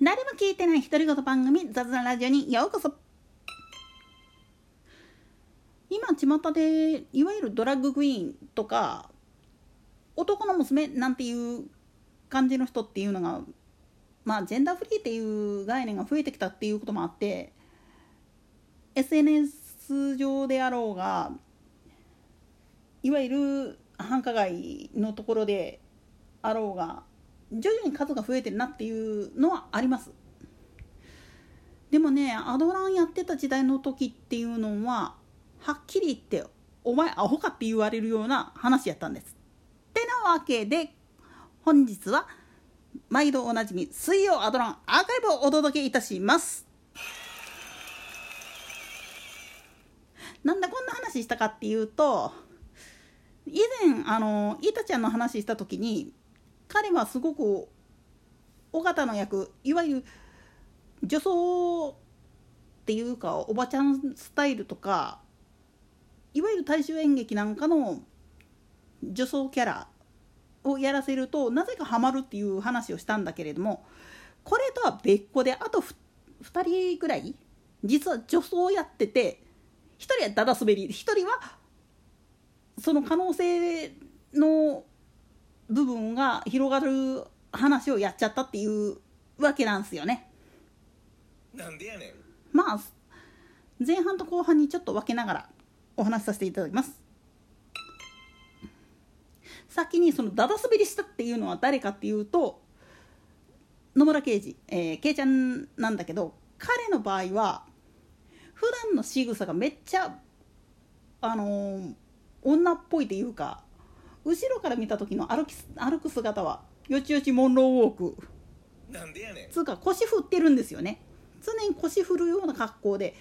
誰も聞いてない独り言番組雑談ラジオにようこそ。今巷でいわゆるドラッグクイーンとか男の娘なんていう感じの人っていうのがまあジェンダーフリーっていう概念が増えてきたっていうこともあって SNS 上であろうがいわゆる繁華街のところであろうが徐々に数が増えてるなっていうのはあります。でもねアドランやってた時代の時っていうのははっきり言ってお前アホかって言われるような話やったんです。ってなわけで本日は毎度おなじみ水曜アドランアーカイブをお届けいたします。なんでこんな話したかっていうと以前あのイータちゃんの話した時に彼はすごく尾形の役いわゆる女装っていうかおばちゃんスタイルとかいわゆる大衆演劇なんかの女装キャラをやらせるとなぜかハマるっていう話をしたんだけれどもこれとは別個であと2人ぐらい実は女装をやってて1人はダダ滑り1人はその可能性の部分が広がる話をやっちゃったっていうわけなんですよね。なんでやねんまあ前半と後半にちょっと分けながらお話しさせていただきます。先にそのダダ滑りしたっていうのは誰かっていうと野村刑事、えー、ケイちゃんなんだけど彼の場合は普段の仕草がめっちゃあのー、女っぽいというか後ろから見た時の歩き歩く姿はよちよちモンローウォーク。なんでやねん。つうか腰振ってるんですよね。常に腰振るような格好で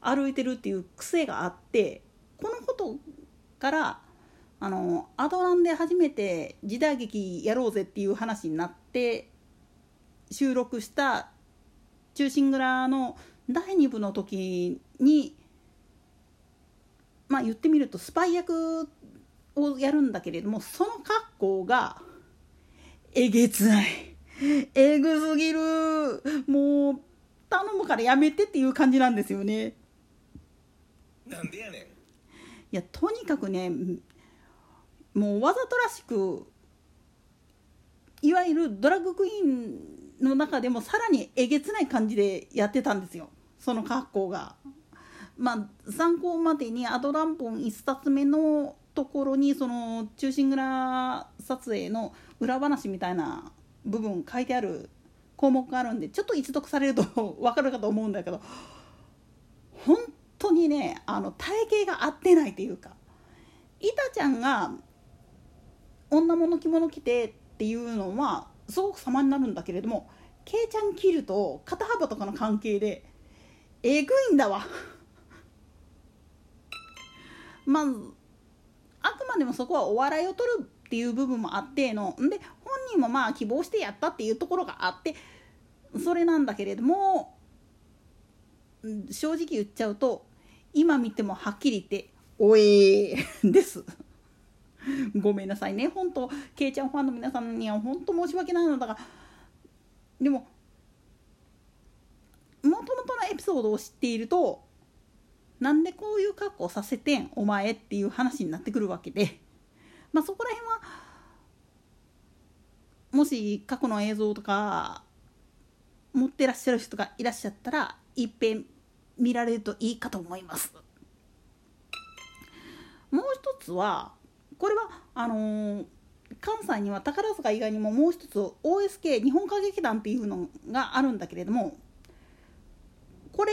歩いてるっていう癖があってこのことからあのアドランで初めて時代劇やろうぜっていう話になって収録した「忠臣蔵」の第2部の時にまあ言ってみるとスパイ役をやるんだけれどもその格好がえげつない。えぐすぎる。もう頼むからやめてっていう感じなんですよね。なんでやねん。いやとにかくねもうわざとらしくいわゆるドラッグクイーンの中でもさらにえげつない感じでやってたんですよ。その格好が。まあ、参考までにアドランポン1冊目のところにその忠臣蔵撮影の裏話みたいな部分書いてある項目があるんでちょっと一読されると 分かるかと思うんだけど本当にねあの体型が合ってないっていうかイタちゃんが女物着物着てっていうのはすごく様になるんだけれどもケイちゃん着ると肩幅とかの関係でえぐいんだわ。まああくまでもそこはお笑いを取るっていう部分もあってので本人もまあ希望してやったっていうところがあってそれなんだけれども正直言っちゃうと今見てもはっきり言って「おえー」です。ごめんなさいね本当ケイちゃんファンの皆さんには本当申し訳ないのだがでももともとのエピソードを知っているとなんでこういう格好させてんお前っていう話になってくるわけで。まあそこら辺はもし過去の映像とか持ってらっしゃる人がいらっしゃったらいっぺん見られるといいかと思います。もう一つはこれはあのー、関西には宝塚以外にももう一つ OSK 日本歌劇団っていうのがあるんだけれどもこれ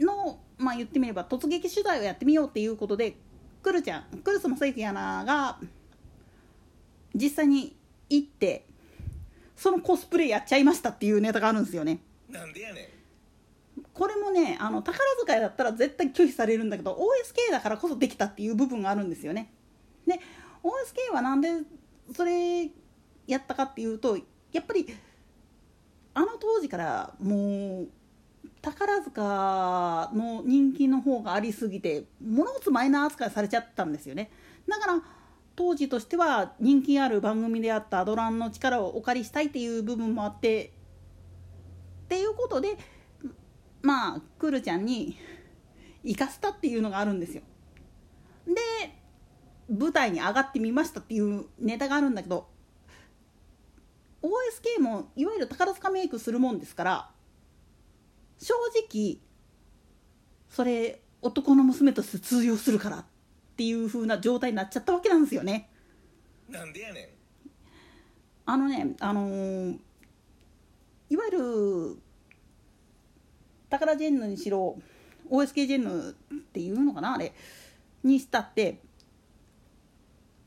のまあ言ってみれば突撃取材をやってみようっていうことでくるちゃんクルスの関アナが実際に行ってそのコスプレやっちゃいましたっていうネタがあるんですよね。なんでやねんこれもねあの宝塚だったら絶対拒否されるんだけど OSK だからこそできたっていう部分があるんですよね。で OSK はなんでそれやったかっていうとやっぱりあの当時からもう宝塚の人気の方がありすぎて物事マイナー扱いされちゃったんですよねだから当時としては人気ある番組であったアドランの力をお借りしたいっていう部分もあってっていうことでまあクールちゃんに行かせたっていうのがあるんですよ。で舞台に上がってみましたっていうネタがあるんだけど OSK もいわゆる宝塚メイクするもんですから正直それ男の娘として通用するからっていう風な状態になっちゃったわけなんですよね。なんでやねん。あのねあのーいわゆる宝ジェンヌにしろ OSK ジェンヌっていうのかなあれ。にしたって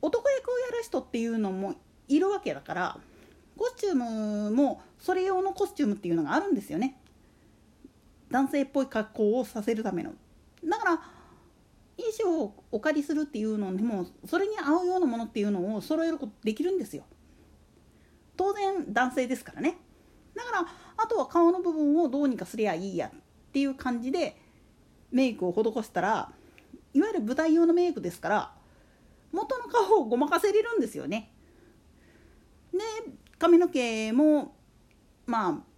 男役をやる人っていうのもいるわけだからコスチュームもそれ用のコスチュームっていうのがあるんですよね男性っぽい格好をさせるための。だから衣装をお借りするっていうのでもそれに合うようなものっていうのを揃えることできるんですよ。当然男性ですからね。だからあとは顔の部分をどうにかすりゃいいやっていう感じでメイクを施したらいわゆる舞台用のメイクですから元の顔をごまかせれるんですよね。で髪の毛もまあ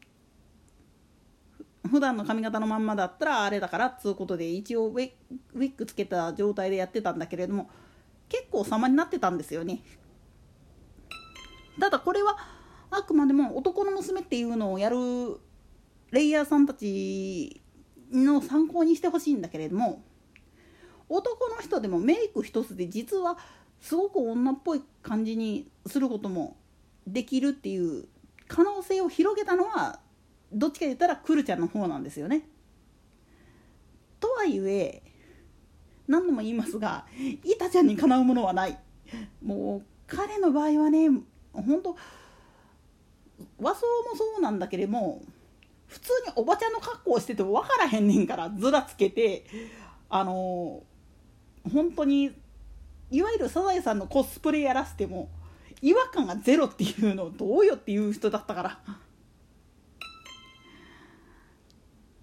普段の髪型のまんまだったらあれだからっつうことで一応ウィッグつけた状態でやってたんだけれども結構様になってたんですよね。ただこれはあくまでも男の娘っていうのをやるレイヤーさんたちの参考にしてほしいんだけれども男の人でもメイク一つで実はすごく女っぽい感じにすることもできるっていう可能性を広げたのはどっちか言ったらクルちゃんの方なんですよね。とはいえ何度も言いますがイタちゃんにかなうものはない。もう彼の場合はね本当和装もそうなんだけれども普通におばちゃんの格好をしてても分からへんねんからずらつけてあの本当にいわゆるサザエさんのコスプレやらせても違和感がゼロっていうのをどうよっていう人だったから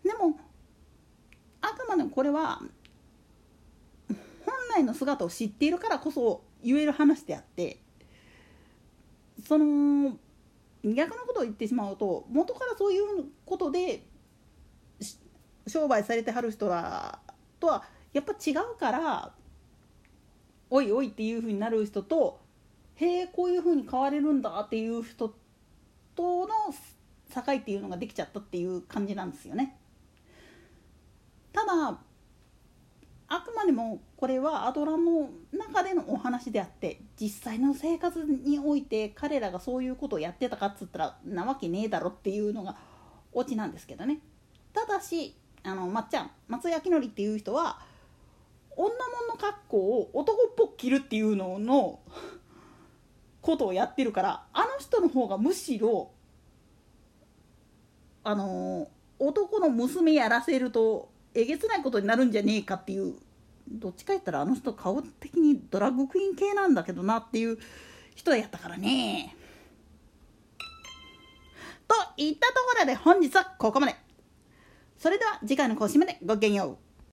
でもあくまでもこれは本来の姿を知っているからこそ言える話であってその逆のことを言ってしまうと元からそういうことで商売されてはる人らとはやっぱ違うからおいおいっていう風になる人とへえこういう風に変われるんだっていう人との境っていうのができちゃったっていう感じなんですよね。ただあくまでもこれはアドラの中でのお話であって実際の生活において彼らがそういうことをやってたかっつったらなわけねえだろっていうのがオチなんですけどね。ただしあのまっちゃん松井明則っていう人は女物の格好を男っぽく着るっていうののことをやってるからあの人の方がむしろあの男の娘やらせるとえげつないことになるんじゃねえかっていうどっちか言ったらあの人顔的にドラッグクイーン系なんだけどなっていう人やったからね。といったところで本日はここまで。それでは次回の更新までごきげんよう。